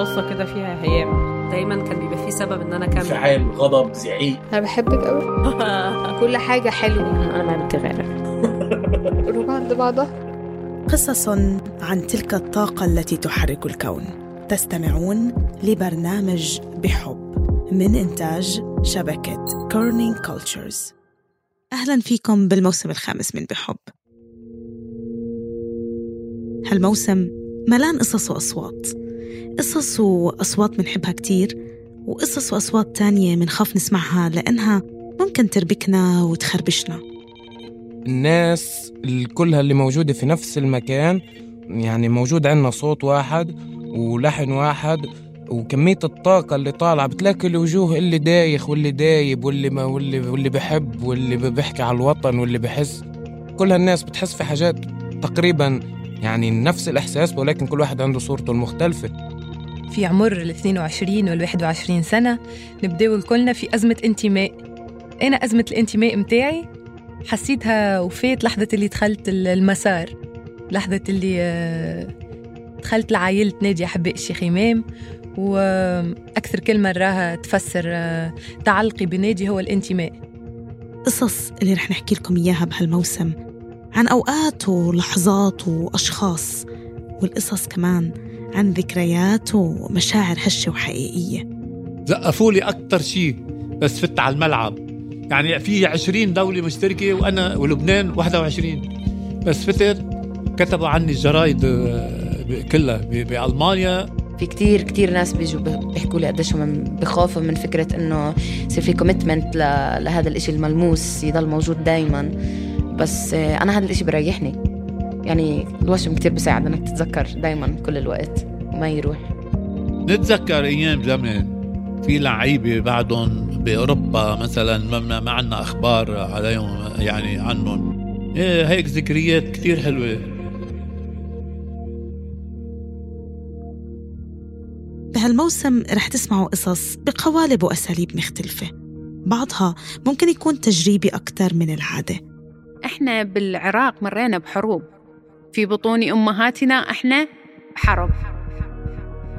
قصة كده فيها هيام. دايما كان بيبقى فيه سبب إن أنا أكمل. انفعال غضب زعيق. أنا بحبك قوي كل حاجة حلوة. أنا ما بتغير قلوب عند بعضها. قصص عن تلك الطاقة التي تحرك الكون. تستمعون لبرنامج بحب من إنتاج شبكة Kerning Cultures أهلا فيكم بالموسم الخامس من بحب. هالموسم ملان قصص وأصوات. قصص وأصوات منحبها كتير وقصص وأصوات تانية منخاف نسمعها لأنها ممكن تربكنا وتخربشنا. الناس كلها اللي موجودة في نفس المكان يعني موجود عندنا صوت واحد ولحن واحد وكمية الطاقة اللي طالعة بتلاقي الوجوه اللي دايخ واللي دايب واللي ما واللي واللي بحب واللي بيحكي على الوطن واللي بحس. كل هالناس بتحس في حاجات تقريبا يعني نفس الإحساس ولكن كل واحد عنده صورته المختلفة. في عمر ال 22 وال 21 سنة نبداو الكلنا في أزمة انتماء. أنا أزمة الانتماء متاعي حسيتها وفات لحظة اللي دخلت المسار. لحظة اللي آه، دخلت لعائلة نادي أحباء الشيخ إمام وأكثر كلمة راها تفسر آه، تعلقي بنادي هو الانتماء. قصص اللي رح نحكي لكم إياها بهالموسم. عن أوقات ولحظات وأشخاص والقصص كمان عن ذكريات ومشاعر هشة وحقيقية. زقفوا لي أكثر شيء بس فت على الملعب. يعني في 20 دولة مشتركة وأنا ولبنان 21 بس فتت كتبوا عني الجرايد آه، كلها بألمانيا. في كتير كتير ناس بيجوا بيحكوا لي قديش هم بخافوا من فكرة إنه يصير في كوميتمنت لهذا الإشي الملموس يضل موجود دايما. بس أنا هذا الإشي بريحني يعني الوشم كتير بساعد إنك تتذكر دايما كل الوقت وما يروح. نتذكر أيام زمان في لعيبة بعدهم بأوروبا مثلا ما عنا أخبار عليهم يعني عنهم. إيه هيك ذكريات كتير حلوة. بهالموسم رح تسمعوا قصص بقوالب وأساليب مختلفة. بعضها ممكن يكون تجريبي أكثر من العادة. إحنا بالعراق مرينا بحروب. في بطون أمهاتنا إحنا بحرب.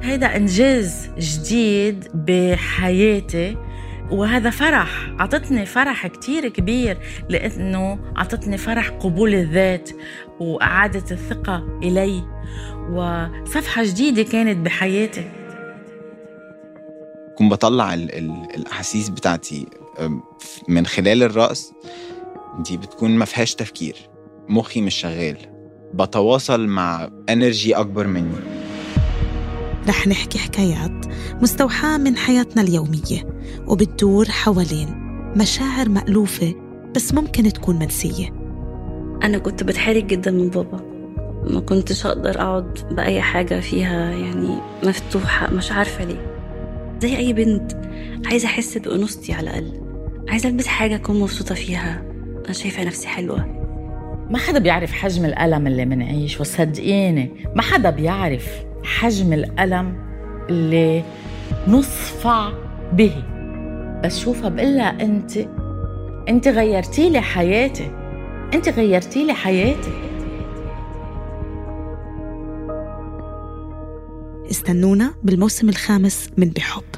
هيدا إنجاز جديد بحياتي وهذا فرح. عطتني فرح كتير كبير لأنه عطتني فرح قبول الذات وإعادة الثقة إلي. وصفحة جديدة كانت بحياتي. كنت بطلع ال ال الأحاسيس بتاعتي من خلال الرقص. دي بتكون ما فيهاش تفكير. مخي مش شغال. بتواصل مع انرجي أكبر مني. رح نحكي حكايات مستوحاة من حياتنا اليومية وبتدور حوالين مشاعر مألوفة بس ممكن تكون منسية. أنا كنت بتحرك جدا من بابا. ما كنتش أقدر أقعد بأي حاجة فيها يعني مفتوحة مش عارفة ليه. زي أي بنت عايزة أحس بأنوثتي على الأقل. عايزة ألبس حاجة أكون مبسوطة فيها. أنا شايفة نفسي حلوة. ما حدا بيعرف حجم الألم اللي منعيش وصدقيني ما حدا بيعرف حجم الألم اللي نصفع به. بس شوفها بقلها أنت أنت غيرتي لي حياتي أنت غيرتي لي حياتي. استنونا بالموسم الخامس من بحب.